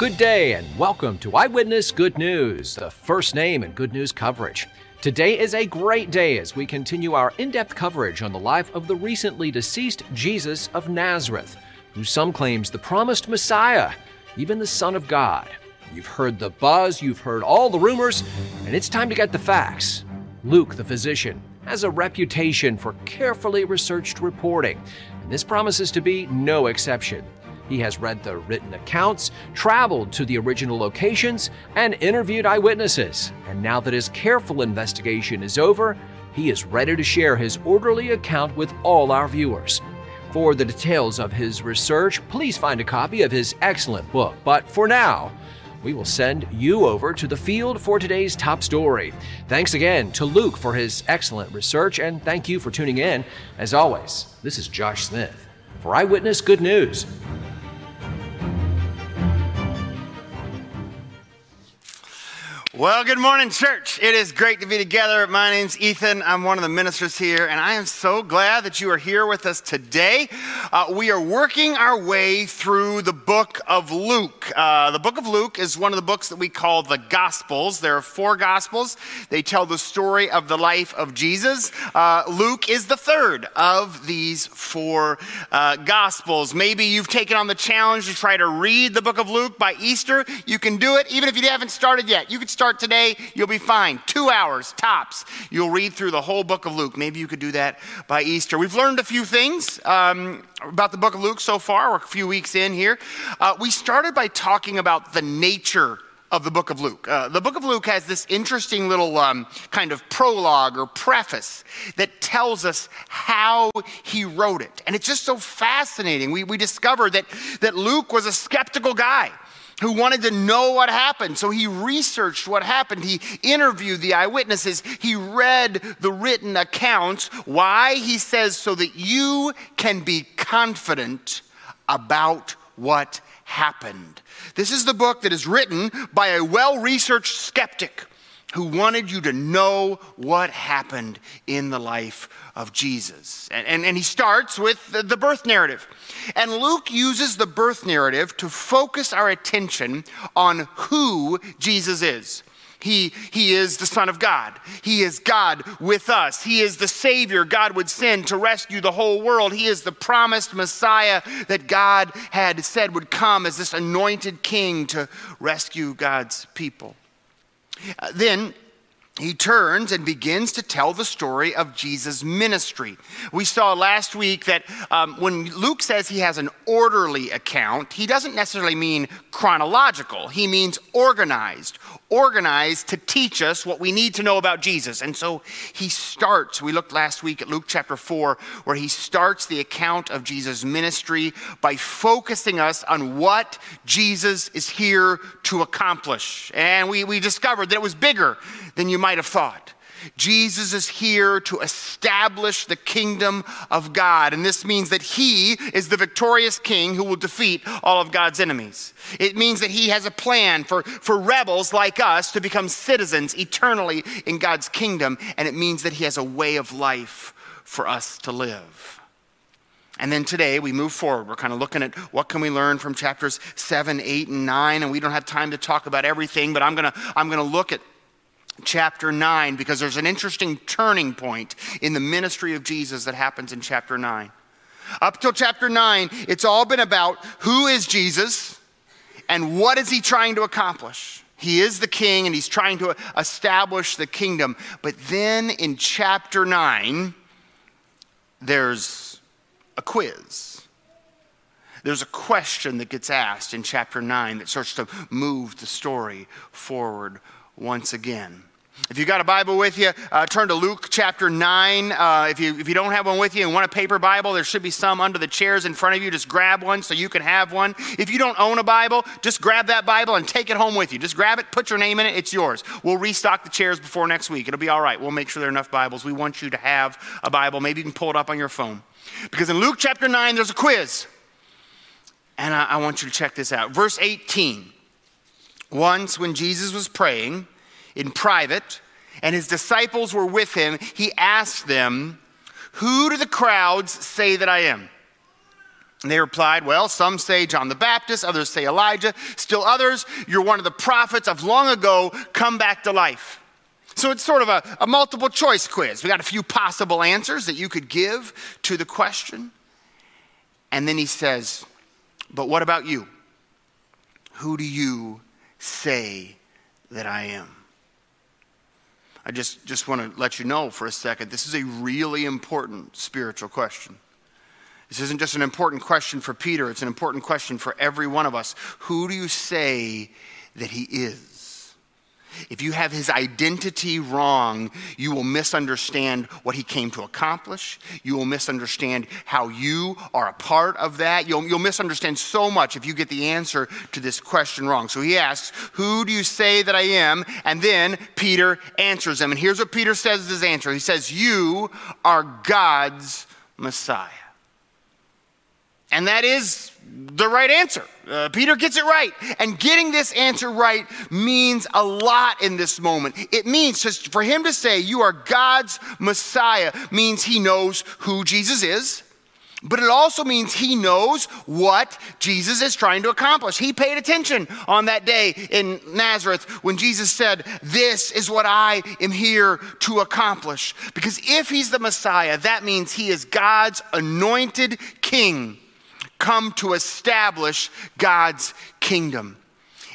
Good day and welcome to Eyewitness Good News, the first name in good news coverage. Today is a great day as we continue our in depth coverage on the life of the recently deceased Jesus of Nazareth, who some claims the promised Messiah, even the Son of God. You've heard the buzz, you've heard all the rumors, and it's time to get the facts. Luke, the physician, has a reputation for carefully researched reporting, and this promises to be no exception. He has read the written accounts, traveled to the original locations, and interviewed eyewitnesses. And now that his careful investigation is over, he is ready to share his orderly account with all our viewers. For the details of his research, please find a copy of his excellent book. But for now, we will send you over to the field for today's top story. Thanks again to Luke for his excellent research, and thank you for tuning in. As always, this is Josh Smith for Eyewitness Good News. Well, good morning, church. It is great to be together. My name's Ethan. I'm one of the ministers here, and I am so glad that you are here with us today. Uh, we are working our way through the book of Luke. Uh, the book of Luke is one of the books that we call the Gospels. There are four Gospels. They tell the story of the life of Jesus. Uh, Luke is the third of these four uh, Gospels. Maybe you've taken on the challenge to try to read the book of Luke by Easter. You can do it, even if you haven't started yet. You can start today, you'll be fine. Two hours tops. You'll read through the whole book of Luke. Maybe you could do that by Easter. We've learned a few things um, about the book of Luke so far. We're a few weeks in here. Uh, we started by talking about the nature of the book of Luke. Uh, the book of Luke has this interesting little um, kind of prologue or preface that tells us how he wrote it. And it's just so fascinating. We, we discovered that, that Luke was a skeptical guy who wanted to know what happened. So he researched what happened. He interviewed the eyewitnesses. He read the written accounts. Why? He says, so that you can be confident about what happened. This is the book that is written by a well researched skeptic who wanted you to know what happened in the life of Jesus. And, and, and he starts with the, the birth narrative. And Luke uses the birth narrative to focus our attention on who Jesus is. He, he is the Son of God. He is God with us. He is the Savior God would send to rescue the whole world. He is the promised Messiah that God had said would come as this anointed king to rescue God's people. Uh, then he turns and begins to tell the story of Jesus' ministry. We saw last week that um, when Luke says he has an orderly account, he doesn't necessarily mean chronological, he means organized, organized to teach us what we need to know about Jesus. And so he starts, we looked last week at Luke chapter 4, where he starts the account of Jesus' ministry by focusing us on what Jesus is here to accomplish. And we, we discovered that it was bigger than you might have thought. Jesus is here to establish the kingdom of God. And this means that he is the victorious king who will defeat all of God's enemies. It means that he has a plan for, for rebels like us to become citizens eternally in God's kingdom. And it means that he has a way of life for us to live. And then today we move forward. We're kind of looking at what can we learn from chapters 7, 8, and 9. And we don't have time to talk about everything, but I'm going to I'm going to look at chapter 9 because there's an interesting turning point in the ministry of Jesus that happens in chapter 9. Up till chapter 9, it's all been about who is Jesus and what is he trying to accomplish. He is the king and he's trying to establish the kingdom. But then in chapter 9, there's a quiz. There's a question that gets asked in chapter 9 that starts to move the story forward once again. If you got a Bible with you, uh, turn to Luke chapter 9. Uh, if, you, if you don't have one with you and want a paper Bible, there should be some under the chairs in front of you. Just grab one so you can have one. If you don't own a Bible, just grab that Bible and take it home with you. Just grab it, put your name in it, it's yours. We'll restock the chairs before next week. It'll be all right. We'll make sure there are enough Bibles. We want you to have a Bible. Maybe you can pull it up on your phone. Because in Luke chapter 9, there's a quiz. And I, I want you to check this out. Verse 18. Once, when Jesus was praying, in private, and his disciples were with him, he asked them, Who do the crowds say that I am? And they replied, Well, some say John the Baptist, others say Elijah, still others, you're one of the prophets of long ago come back to life. So it's sort of a, a, multiple choice quiz. We got a few possible answers that you could give to the question. And then he says, But what about you? Who do you say that I am? I just, just want to let you know for a second this is a really important spiritual question. This isn't just an important question for Peter, it's an important question for every one of us. Who do you say that he is? If you have his identity wrong, you will misunderstand what he came to accomplish. You will misunderstand how you are a part of that. You'll, you'll, misunderstand so much if you get the answer to this question wrong. So he asks, Who do you say that I am? And then Peter answers him. And here's what Peter says as his answer He says, You are God's Messiah. And that is the right answer. Uh, Peter gets it right. And getting this answer right means a lot in this moment. It means just for him to say, You are God's Messiah, means he knows who Jesus is. But it also means he knows what Jesus is trying to accomplish. He paid attention on that day in Nazareth when Jesus said, This is what I am here to accomplish. Because if he's the Messiah, that means he is God's anointed king come to establish God's kingdom.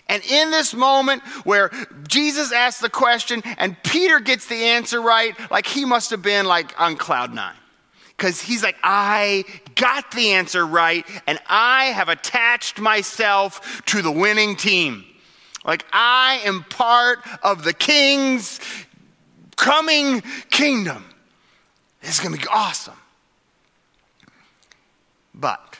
And in this moment where Jesus asks the question and Peter gets the answer right, like he must have been like on cloud nine. Because he's like, I got the answer right, and I have attached myself to the winning team. Like, I am part of the king's coming kingdom. It's going to be awesome. But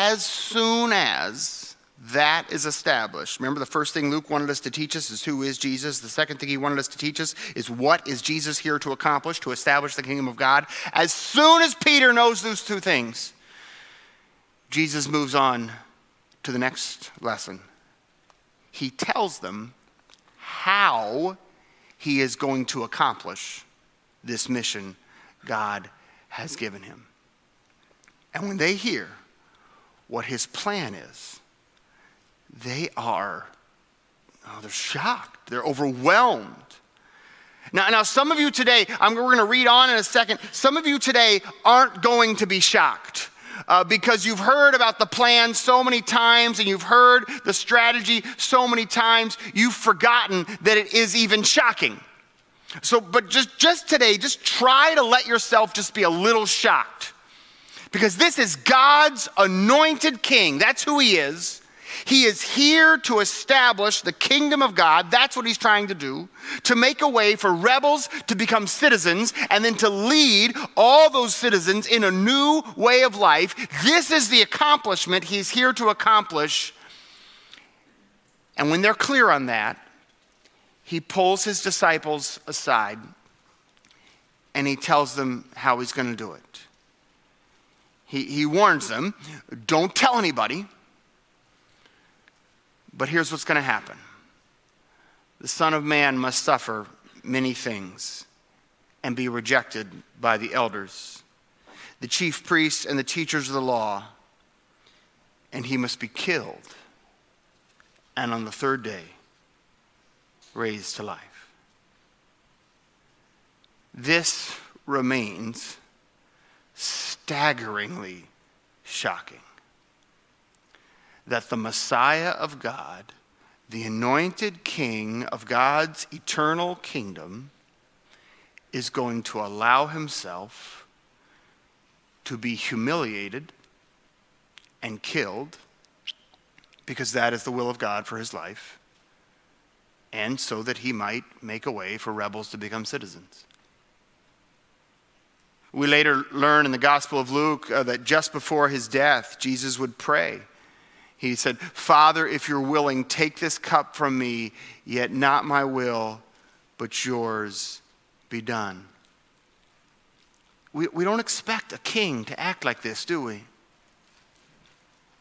as soon as that is established. Remember, the first thing Luke wanted us to teach us is who is Jesus. The second thing he wanted us to teach us is what is Jesus here to accomplish, to establish the kingdom of God. As soon as Peter knows those two things, Jesus moves on to the next lesson. He tells them how he is going to accomplish this mission God has given him. And when they hear what his plan is, they are, oh, they're shocked. They're overwhelmed. Now, now, some of you today, I'm, we're going to read on in a second. Some of you today aren't going to be shocked. Uh, because you've heard about the plan so many times and you've heard the strategy so many times, you've forgotten that it is even shocking. So, but just, just today, just try to let yourself just be a little shocked. Because this is God's anointed king. That's who he is. He is here to establish the kingdom of God. That's what he's trying to do. To make a way for rebels to become citizens and then to lead all those citizens in a new way of life. This is the accomplishment he's here to accomplish. And when they're clear on that, he pulls his disciples aside and he tells them how he's going to do it. He, he warns them don't tell anybody. But here's what's going to happen the Son of Man must suffer many things and be rejected by the elders, the chief priests, and the teachers of the law, and he must be killed, and on the third day, raised to life. This remains staggeringly shocking that the Messiah of God, the anointed king of God's eternal kingdom, is going to allow himself to be humiliated and killed because that is the will of God for his life, and so that he might make a way for rebels to become citizens. We later learn in the Gospel of Luke uh, that just before his death, Jesus would pray. He said, Father, if you're willing, take this cup from me, yet not my will, but yours be done. We, we don't expect a king to act like this, do we?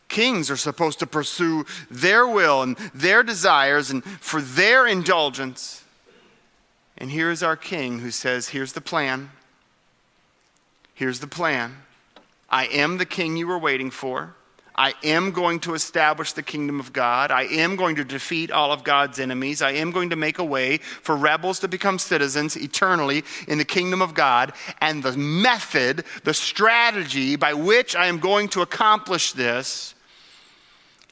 Kings are supposed to pursue their will and their desires and for their indulgence. And here is our king who says, Here's the plan. Here's the plan I am the king you were waiting for. I am going to establish the kingdom of God. I am going to defeat all of God's enemies. I am going to make a way for rebels to become citizens eternally in the kingdom of God. And the method, the strategy by which I am going to accomplish this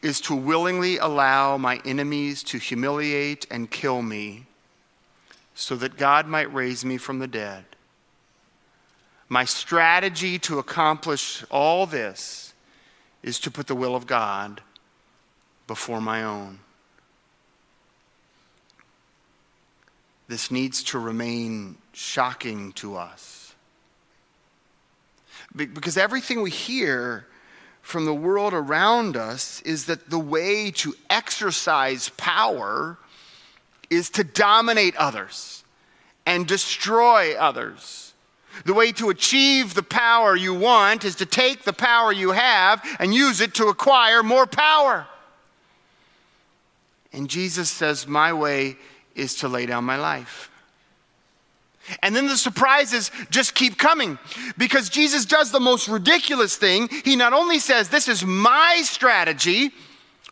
is to willingly allow my enemies to humiliate and kill me so that God might raise me from the dead. My strategy to accomplish all this is to put the will of God before my own. This needs to remain shocking to us. Because everything we hear from the world around us is that the way to exercise power is to dominate others and destroy others the way to achieve the power you want is to take the power you have and use it to acquire more power. And Jesus says, My way is to lay down my life. And then the surprises just keep coming because Jesus does the most ridiculous thing. He not only says, This is my strategy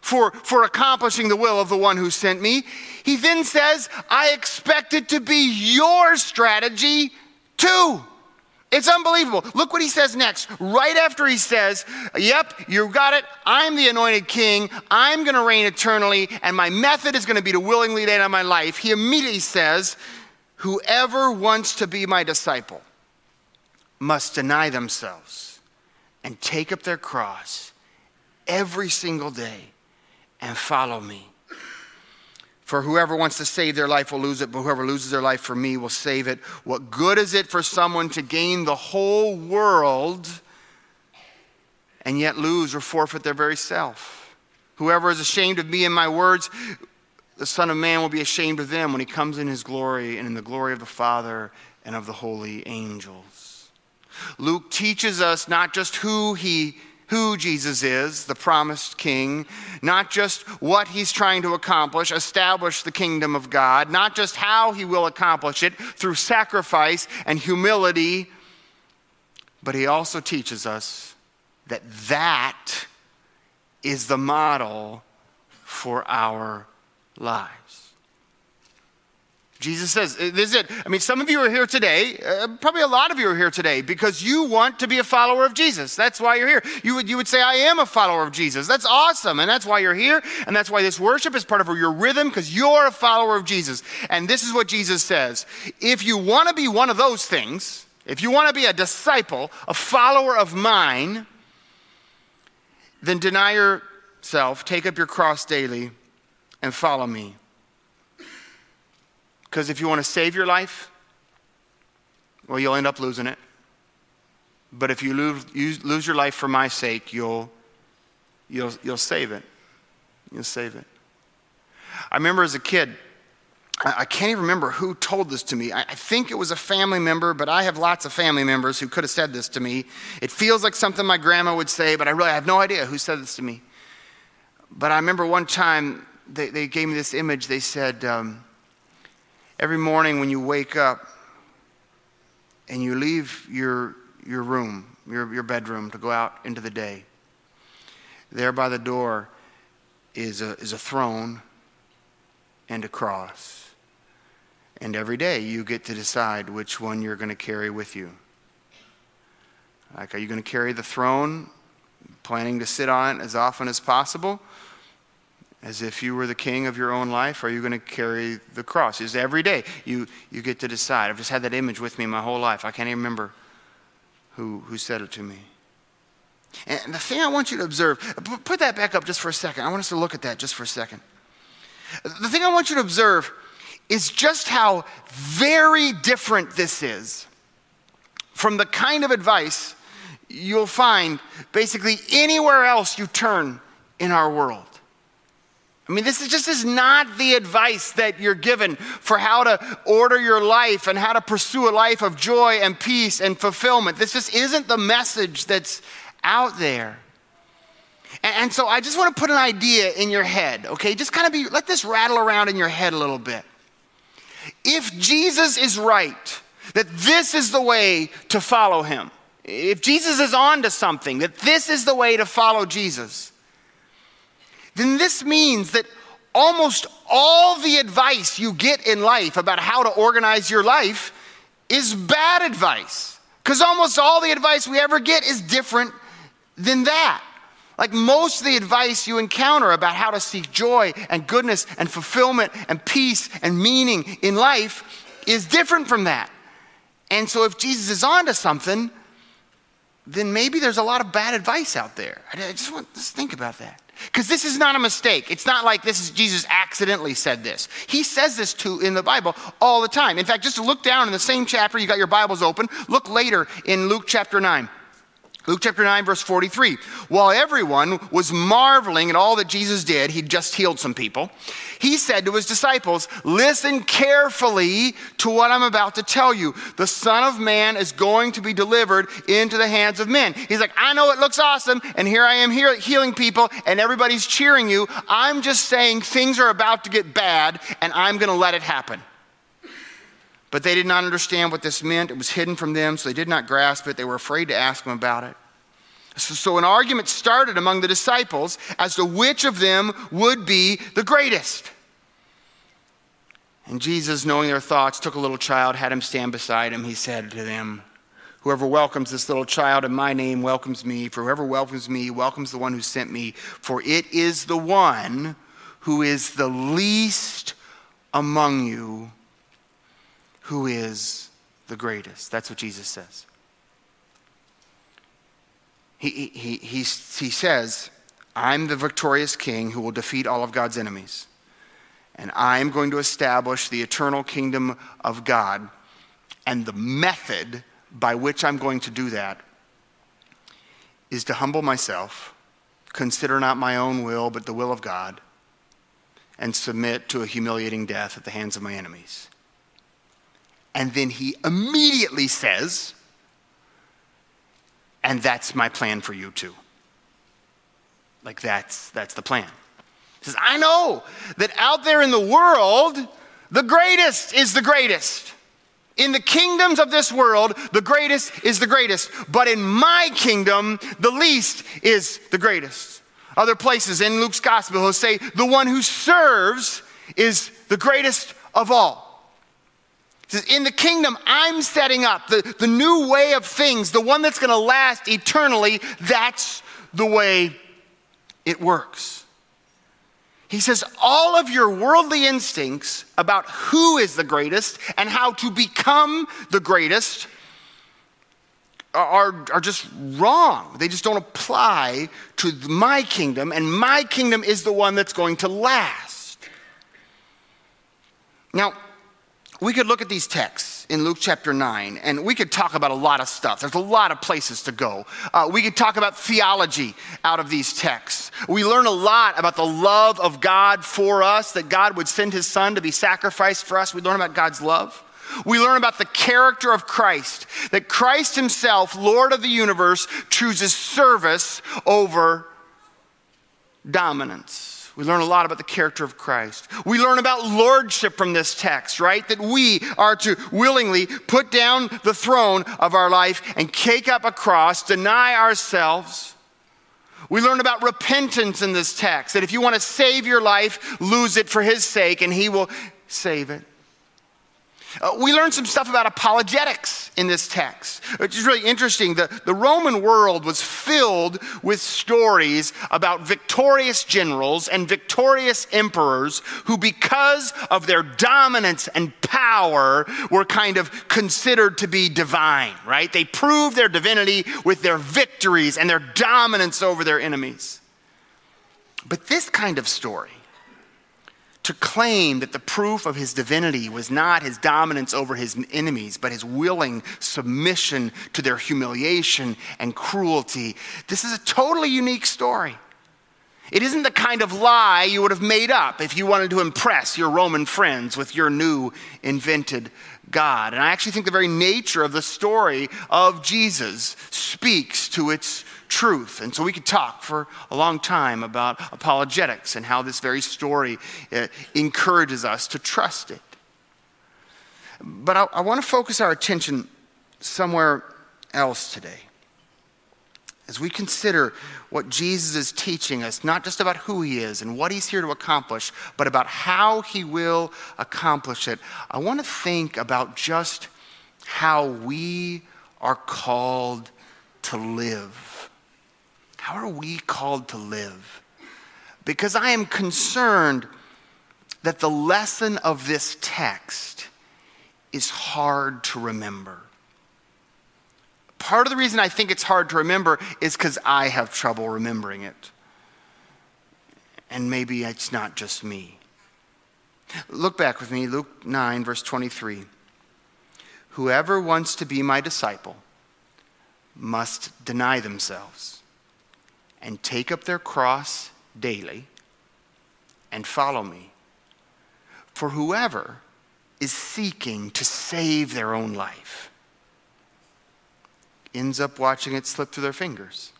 for, for accomplishing the will of the one who sent me, he then says, I expect it to be your strategy too. It's unbelievable. Look what he says next. Right after he says, Yep, you got it. I'm the anointed king. I'm going to reign eternally, and my method is going to be to willingly lay down my life. He immediately says, Whoever wants to be my disciple must deny themselves and take up their cross every single day and follow me. For whoever wants to save their life will lose it, but whoever loses their life for me will save it. What good is it for someone to gain the whole world and yet lose or forfeit their very self? Whoever is ashamed of me and my words, the Son of Man will be ashamed of them when he comes in his glory and in the glory of the Father and of the holy angels. Luke teaches us not just who he who Jesus is, the promised king, not just what he's trying to accomplish, establish the kingdom of God, not just how he will accomplish it through sacrifice and humility, but he also teaches us that that is the model for our lives. Jesus says, This is it. I mean, some of you are here today, uh, probably a lot of you are here today because you want to be a follower of Jesus. That's why you're here. You would, you would say, I am a follower of Jesus. That's awesome. And that's why you're here. And that's why this worship is part of your rhythm because you're a follower of Jesus. And this is what Jesus says If you want to be one of those things, if you want to be a disciple, a follower of mine, then deny yourself, take up your cross daily, and follow me. Because if you want to save your life, well, you'll end up losing it. But if you lose, you lose your life for my sake, you'll, you'll, you'll save it. You'll save it. I remember as a kid, I can't even remember who told this to me. I think it was a family member, but I have lots of family members who could have said this to me. It feels like something my grandma would say, but I really have no idea who said this to me. But I remember one time they, they gave me this image. They said, um, Every morning when you wake up and you leave your, your room, your, your bedroom, to go out into the day, there by the door is a, is a throne and a cross. And every day you get to decide which one you're going to carry with you. Like, are you going to carry the throne, planning to sit on it as often as possible? As if you were the king of your own life? Are you going to carry the cross? Is every day you, you get to decide. I've just had that image with me my whole life. I can't even remember who, who said it to me. And the thing I want you to observe, put that back up just for a second. I want us to look at that just for a second. The thing I want you to observe is just how very different this is from the kind of advice you'll find basically anywhere else you turn in our world. I mean, this is just is not the advice that you're given for how to order your life and how to pursue a life of joy and peace and fulfillment. This just isn't the message that's out there. And, and so I just want to put an idea in your head, okay? Just kind of be, let this rattle around in your head a little bit. If Jesus is right, that this is the way to follow him, if Jesus is on to something, that this is the way to follow Jesus, then this means that almost all the advice you get in life about how to organize your life is bad advice. Because almost all the advice we ever get is different than that. Like most of the advice you encounter about how to seek joy and goodness and fulfillment and peace and meaning in life is different from that. And so if Jesus is onto something, then maybe there's a lot of bad advice out there. I just want to think about that. Because this is not a mistake. It's not like this is Jesus accidentally said this. He says this to in the Bible all the time. In fact, just look down in the same chapter, you got your Bibles open. Look later in Luke chapter 9. Luke chapter 9, verse 43. While everyone was marveling at all that Jesus did, he'd just healed some people, he said to his disciples, Listen carefully to what I'm about to tell you. The Son of Man is going to be delivered into the hands of men. He's like, I know it looks awesome, and here I am here healing people, and everybody's cheering you. I'm just saying things are about to get bad, and I'm going to let it happen. But they did not understand what this meant. It was hidden from them, so they did not grasp it. They were afraid to ask him about it. So, so, an argument started among the disciples as to which of them would be the greatest. And Jesus, knowing their thoughts, took a little child, had him stand beside him. He said to them, Whoever welcomes this little child in my name welcomes me. For whoever welcomes me welcomes the one who sent me. For it is the one who is the least among you who is the greatest. That's what Jesus says. He, he, he, he says, I'm the victorious king who will defeat all of God's enemies. And I'm going to establish the eternal kingdom of God. And the method by which I'm going to do that is to humble myself, consider not my own will, but the will of God, and submit to a humiliating death at the hands of my enemies. And then he immediately says, and that's my plan for you too. Like that's that's the plan. He says, I know that out there in the world, the greatest is the greatest. In the kingdoms of this world, the greatest is the greatest. But in my kingdom, the least is the greatest. Other places in Luke's gospel, he'll say, the one who serves is the greatest of all. Says, In the kingdom I'm setting up, the, the new way of things, the one that's going to last eternally, that's the way it works. He says, all of your worldly instincts about who is the greatest and how to become the greatest are, are just wrong. They just don't apply to my kingdom, and my kingdom is the one that's going to last. Now, we could look at these texts in Luke chapter 9, and we could talk about a lot of stuff. There's a lot of places to go. Uh, we could talk about theology out of these texts. We learn a lot about the love of God for us, that God would send his son to be sacrificed for us. We learn about God's love. We learn about the character of Christ, that Christ himself, Lord of the universe, chooses service over dominance. We learn a lot about the character of Christ. We learn about lordship from this text, right? That we are to willingly put down the throne of our life and take up a cross, deny ourselves. We learn about repentance in this text, that if you want to save your life, lose it for his sake, and he will save it. Uh, we learn some stuff about apologetics in this text, which is really interesting. The, the Roman world was filled with stories about victorious generals and victorious emperors who, because of their dominance and power, were kind of considered to be divine, right? They proved their divinity with their victories and their dominance over their enemies. But this kind of story, to claim that the proof of his divinity was not his dominance over his enemies, but his willing submission to their humiliation and cruelty. This is a totally unique story. It isn't the kind of lie you would have made up if you wanted to impress your Roman friends with your new invented God. And I actually think the very nature of the story of Jesus speaks to its truth. And so we could talk for a long time about apologetics and how this very story uh, encourages us to trust it. But I, I want to focus our attention somewhere else today. as we consider what Jesus is teaching us, not just about who he is and what he's here to accomplish, but about how he will accomplish it, I want to think about just how we are called to live. How are we called to live? Because I am concerned that the lesson of this text is hard to remember. Part of the reason I think it's hard to remember is because I have trouble remembering it. And maybe it's not just me. Look back with me, Luke 9, verse 23. Whoever wants to be my disciple must deny themselves and take up their cross daily and follow me. For whoever is seeking to save their own life ends up watching it slip through their fingers.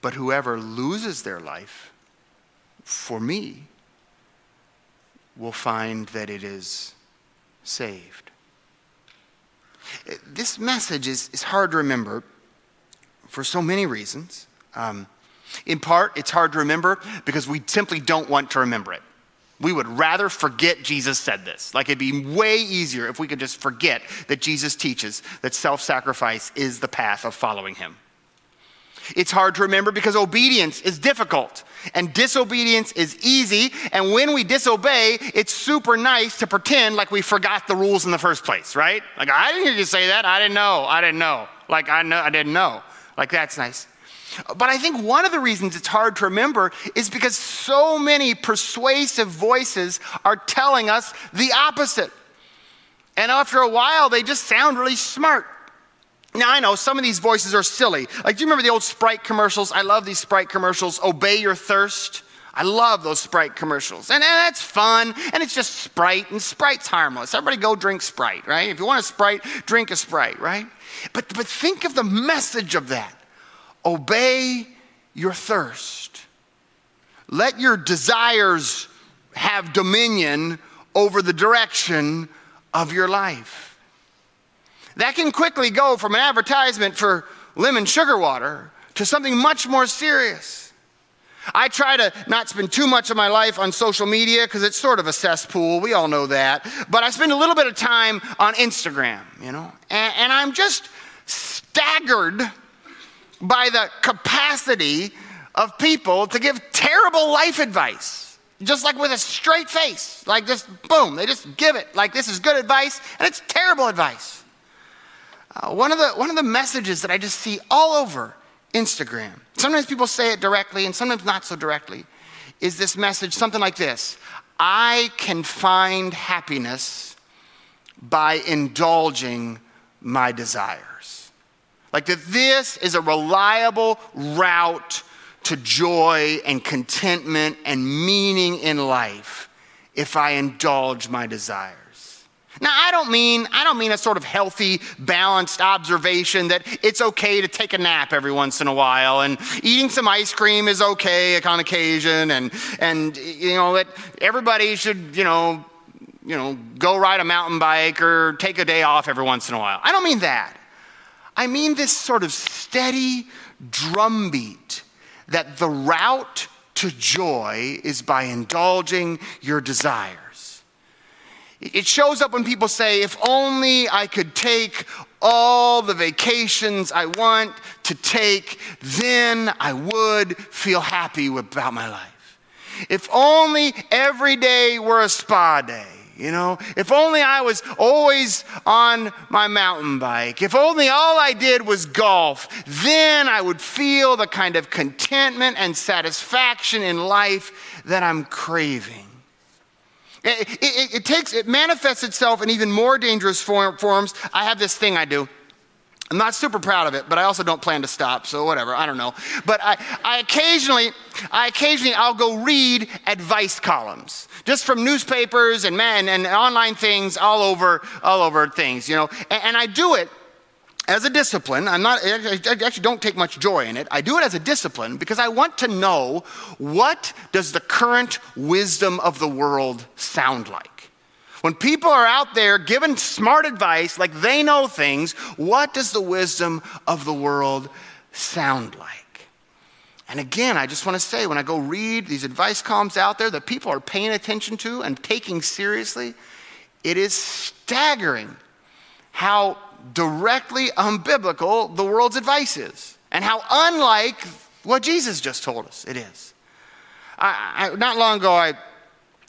But whoever loses their life for me will find that it is saved. This message is, is hard to remember for so many reasons. Um, in part, it's hard to remember because we simply don't want to remember it. We would rather forget Jesus said this. Like it'd be way easier if we could just forget that Jesus teaches that self sacrifice is the path of following him. It's hard to remember because obedience is difficult and disobedience is easy. And when we disobey, it's super nice to pretend like we forgot the rules in the first place, right? Like, I didn't hear you say that. I didn't know. I didn't know. Like, I, know, I didn't know. Like, that's nice. But I think one of the reasons it's hard to remember is because so many persuasive voices are telling us the opposite. And after a while, they just sound really smart. Now, I know some of these voices are silly. Like, do you remember the old Sprite commercials? I love these Sprite commercials. Obey your thirst. I love those Sprite commercials. And, that's fun. And it's just Sprite, and Sprite's harmless. Everybody go drink Sprite, right? If you want a Sprite, drink a Sprite, right? But, but think of the message of that obey your thirst. Let your desires have dominion over the direction of your life. That can quickly go from an advertisement for lemon sugar water to something much more serious. I try to not spend too much of my life on social media because it's sort of a cesspool. We all know that. But I spend a little bit of time on Instagram, you know, and, and I'm just staggered by the capacity of people to give terrible life advice. Just like with a straight face, like just boom, they just give it like this is good advice, and it's terrible advice. Uh, one, of the, one of the messages that I just see all over Instagram, sometimes people say it directly and sometimes not so directly, is this message something like this I can find happiness by indulging my desires. Like that this is a reliable route to joy and contentment and meaning in life if I indulge my desires. Now, I don't mean I don't mean a sort of healthy, balanced observation that it's okay to take a nap every once in a while and eating some ice cream is okay on occasion and and you know that everybody should, you know, you know, go ride a mountain bike or take a day off every once in a while. I don't mean that. I mean this sort of steady drumbeat that the route to joy is by indulging your desires. It shows up when people say, if only I could take all the vacations I want to take, then I would feel happy about my life. If only every day were a spa day. You know, if only I was always on my mountain bike, if only all I did was golf, then I would feel the kind of contentment and satisfaction in life that I'm craving. It, it, it takes, it manifests itself in even more dangerous form, forms. I have this thing I do. I'm not super proud of it, but I also don't plan to stop, so whatever, I don't know. But I, I occasionally, I occasionally, I'll go read advice columns, just from newspapers and men and online things all over, all over things, you know. And, and I do it as a discipline. I'm not, I actually don't take much joy in it. I do it as a discipline because I want to know what does the current wisdom of the world sound like. When people are out there giving smart advice, like they know things, what does the wisdom of the world sound like? And again, I just want to say when I go read these advice columns out there that people are paying attention to and taking seriously, it is staggering how directly unbiblical the world's advice is and how unlike what Jesus just told us it is. I, I, not long ago, I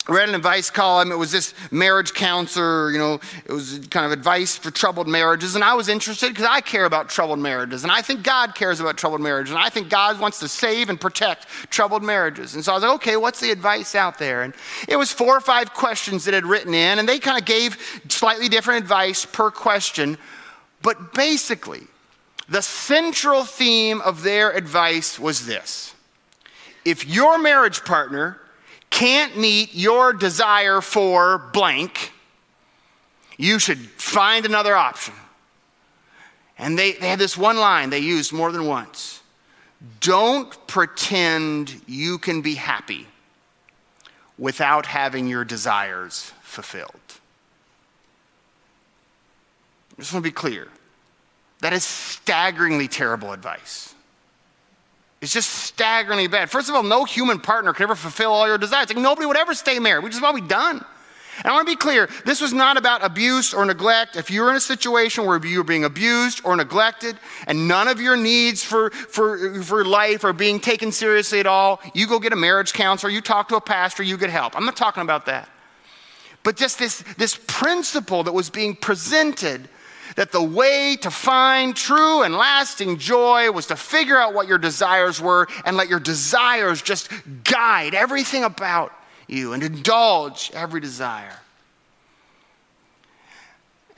read an advice column. It was this marriage counselor, you know, it was kind of advice for troubled marriages. And I was interested because I care about troubled marriages. And I think God cares about troubled marriages. And I think God wants to save and protect troubled marriages. And so I was like, okay, what's the advice out there? And it was four or five questions that had written in. And they kind of gave slightly different advice per question. But basically, the central theme of their advice was this if your marriage partner can't meet your desire for blank, you should find another option. And they, they had this one line they used more than once Don't pretend you can be happy without having your desires fulfilled. I just want to be clear. That is staggeringly terrible advice. It's just staggeringly bad. First of all, no human partner could ever fulfill all your desires. Like nobody would ever stay married. We just want to be done. And I want to be clear this was not about abuse or neglect. If you're in a situation where you're being abused or neglected and none of your needs for, for, for life are being taken seriously at all, you go get a marriage counselor, you talk to a pastor, you get help. I'm not talking about that. But just this, this principle that was being presented that the way to find true and lasting joy was to figure out what your desires were and let your desires just guide everything about you and indulge every desire.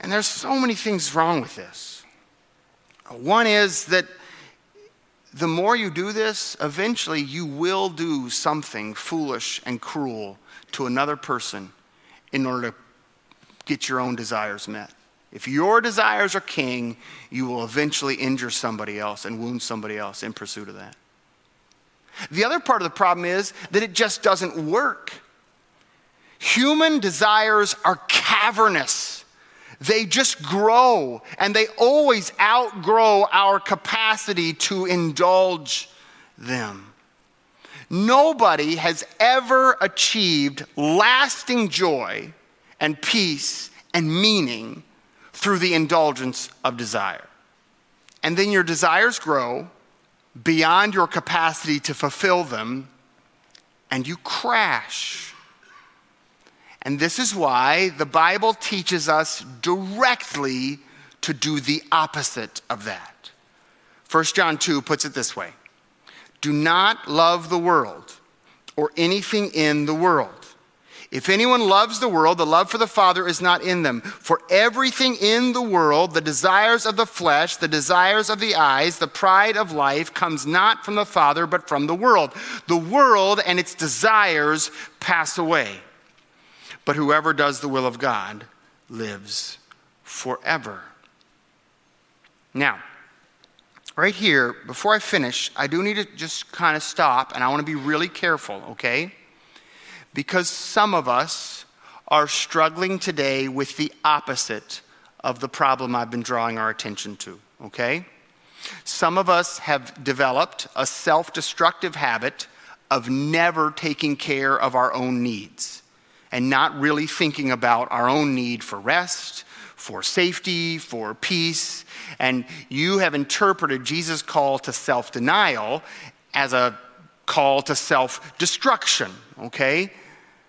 And there's so many things wrong with this. One is that the more you do this, eventually you will do something foolish and cruel to another person in order to get your own desires met. If your desires are king, you will eventually injure somebody else and wound somebody else in pursuit of that. The other part of the problem is that it just doesn't work. Human desires are cavernous. They just grow and they always outgrow our capacity to indulge them. Nobody has ever achieved lasting joy and peace and meaning through the indulgence of desire. And then your desires grow beyond your capacity to fulfill them, and you crash. And this is why the Bible teaches us directly to do the opposite of that. 1 John 2 puts it this way Do not love the world or anything in the world. If anyone loves the world, the love for the Father is not in them. For everything in the world, the desires of the flesh, the desires of the eyes, the pride of life, comes not from the Father, but from the world. The world and its desires pass away. But whoever does the will of God lives forever. Now, right here, before I finish, I do need to just kind of stop and I want to be really careful, okay? Because some of us are struggling today with the opposite of the problem I've been drawing our attention to, okay? Some of us have developed a self destructive habit of never taking care of our own needs and not really thinking about our own need for rest, for safety, for peace. And you have interpreted Jesus' call to self denial as a call to self destruction, okay?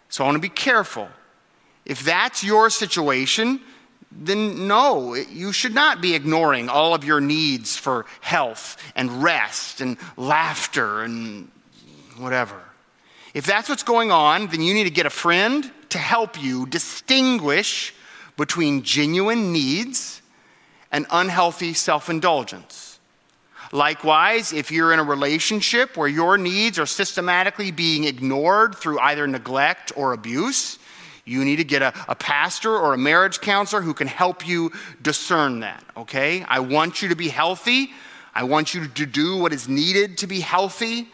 So I want to be careful. If that's your situation, then no, you should not be ignoring all of your needs for health and rest and laughter and whatever. If that's what's going on, then you need to get a friend to help you distinguish between genuine needs and unhealthy self indulgence. Likewise, if you're in a relationship where your needs are systematically being ignored through either neglect or abuse, you need to get a, a, pastor or a marriage counselor who can help you discern that, okay? I want you to be healthy. I want you to do what is needed to be healthy.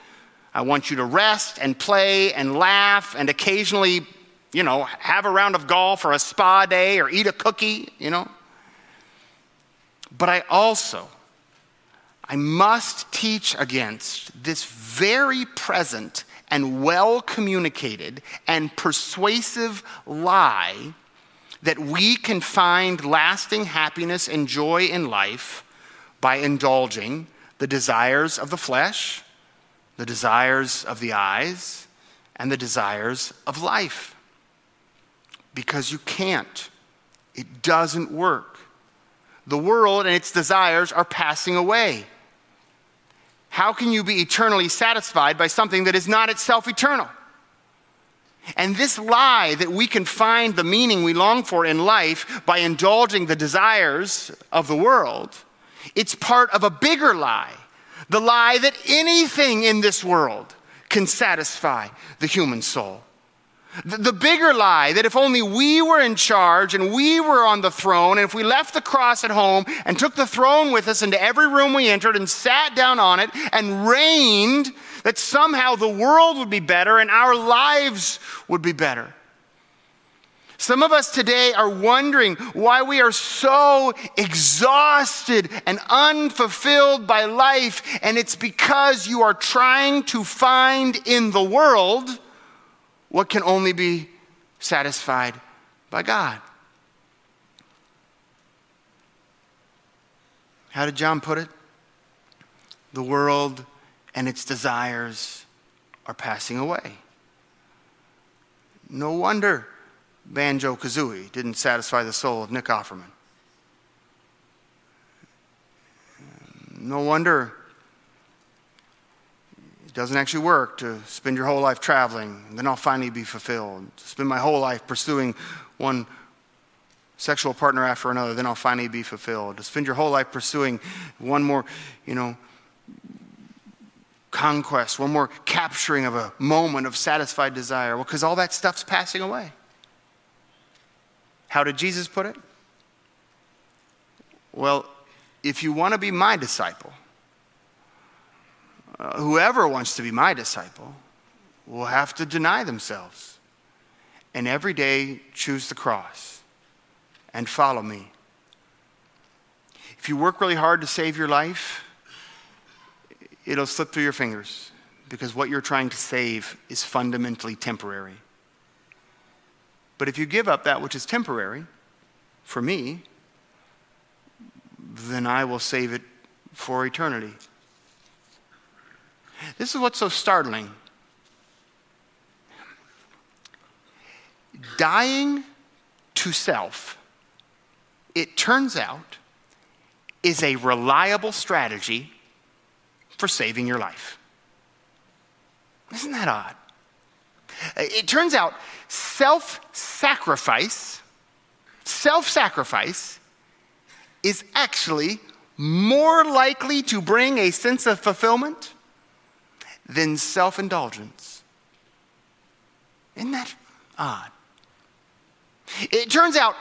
I want you to rest and play and laugh and occasionally, you know, have a round of golf or a spa day or eat a cookie, you know. But I also I must teach against this very present and well communicated and persuasive lie that we can find lasting happiness and joy in life by indulging the desires of the flesh, the desires of the eyes, and the desires of life. Because you can't, it doesn't work. The world and its desires are passing away. How can you be eternally satisfied by something that is not itself eternal? And this lie that we can find the meaning we long for in life by indulging the desires of the world, it's part of a bigger lie. The lie that anything in this world can satisfy the human soul. The bigger lie that if only we were in charge and we were on the throne, and if we left the cross at home and took the throne with us into every room we entered and sat down on it and reigned, that somehow the world would be better and our lives would be better. Some of us today are wondering why we are so exhausted and unfulfilled by life, and it's because you are trying to find in the world what can only be satisfied by God. How did John put it? The world and its desires are passing away. No wonder Banjo Kazooie didn't satisfy the soul of Nick Offerman. No wonder doesn't actually work to spend your whole life traveling, and then I'll finally be fulfilled. To spend my whole life pursuing one sexual partner after another, then I'll finally be fulfilled. To spend your whole life pursuing one more, you know, conquest, one more capturing of a moment of satisfied desire. Well, because all that stuff's passing away. How did Jesus put it? Well, if you want to be my disciple, uh, whoever wants to be my disciple will have to deny themselves and every day choose the cross and follow me. If you work really hard to save your life, it'll slip through your fingers because what you're trying to save is fundamentally temporary. But if you give up that which is temporary for me, then I will save it for eternity. This is what's so startling. Dying to self, it turns out, is a reliable strategy for saving your life. Isn't that odd? It turns out self sacrifice, self sacrifice is actually more likely to bring a sense of fulfillment than self indulgence. Isn't that odd? It turns out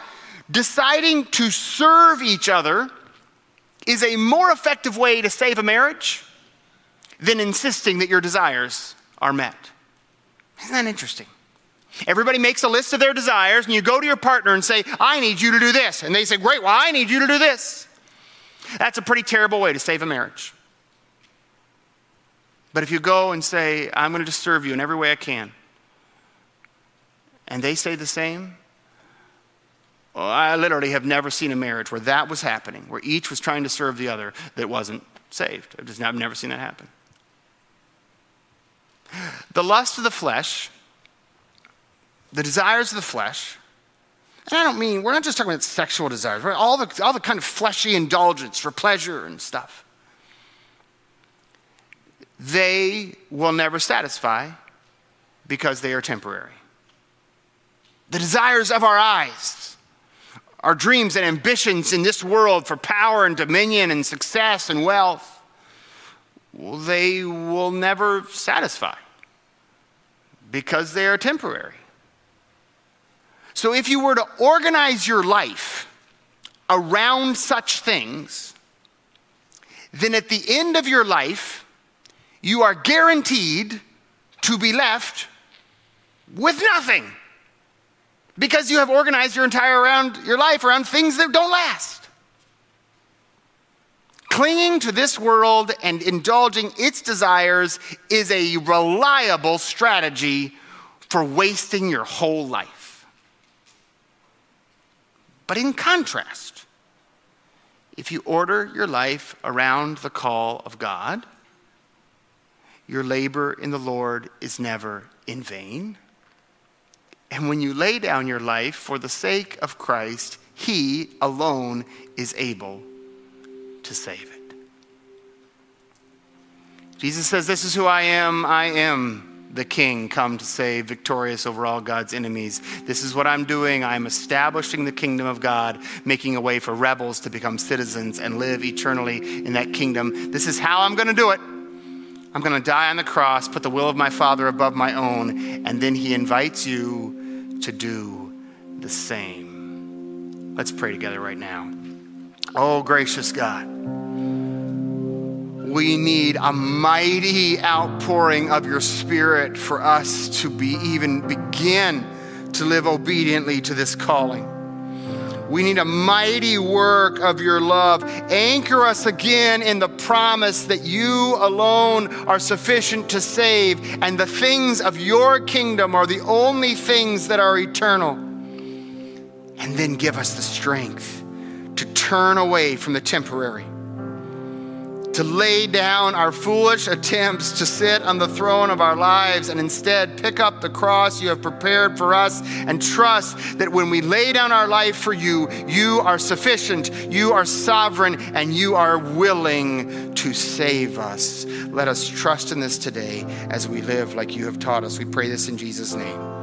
deciding to serve each other is a more effective way to save a marriage than insisting that your desires are met. Isn't that interesting? Everybody makes a list of their desires, and you go to your partner and say, I need you to do this. And they say, Great, well, I need you to do this. That's a pretty terrible way to save a marriage. But if you go and say, I'm going to just serve you in every way I can, and they say the same, well, I literally have never seen a marriage where that was happening, where each was trying to serve the other that wasn't saved. I've, just, I've never seen that happen. The lust of the flesh, the desires of the flesh, and I don't mean, we're not just talking about sexual desires, right? All the, all the kind of fleshy indulgence for pleasure and stuff they will never satisfy because they are temporary. The desires of our eyes, our dreams and ambitions in this world for power and dominion and success and wealth, well, they will never satisfy because they are temporary. So, if you were to organize your life around such things, then at the end of your life, you are guaranteed to be left with nothing because you have organized your entire around your life around things that don't last Clinging to this world and indulging its desires is a reliable strategy for wasting your whole life. But in contrast, if you order your life around the call of God, your labor in the Lord is never in vain. And when you lay down your life for the sake of Christ, He alone is able to save it. Jesus says, This is who I am. I am the king come to save, victorious over all God's enemies. This is what I'm doing. I'm establishing the kingdom of God, making a way for rebels to become citizens and live eternally in that kingdom. This is how I'm going to do it. I'm going to die on the cross, put the will of my Father above my own, and then he invites you to do the same. Let's pray together right now. Oh, gracious God we need a mighty outpouring of your spirit for us to be even begin to live obediently to this calling. We need a mighty work of your love. Anchor us again in the promise that you alone are sufficient to save, and the things of your kingdom are the only things that are eternal. And then give us the strength to turn away from the temporary to lay down our foolish attempts to sit on the throne of our lives and instead pick up the cross you have prepared for us and trust that when we lay down our life for you, you are sufficient, you are sovereign, and you are willing to save us. Let us trust in this today as we live like you have taught us. We pray this in Jesus' name.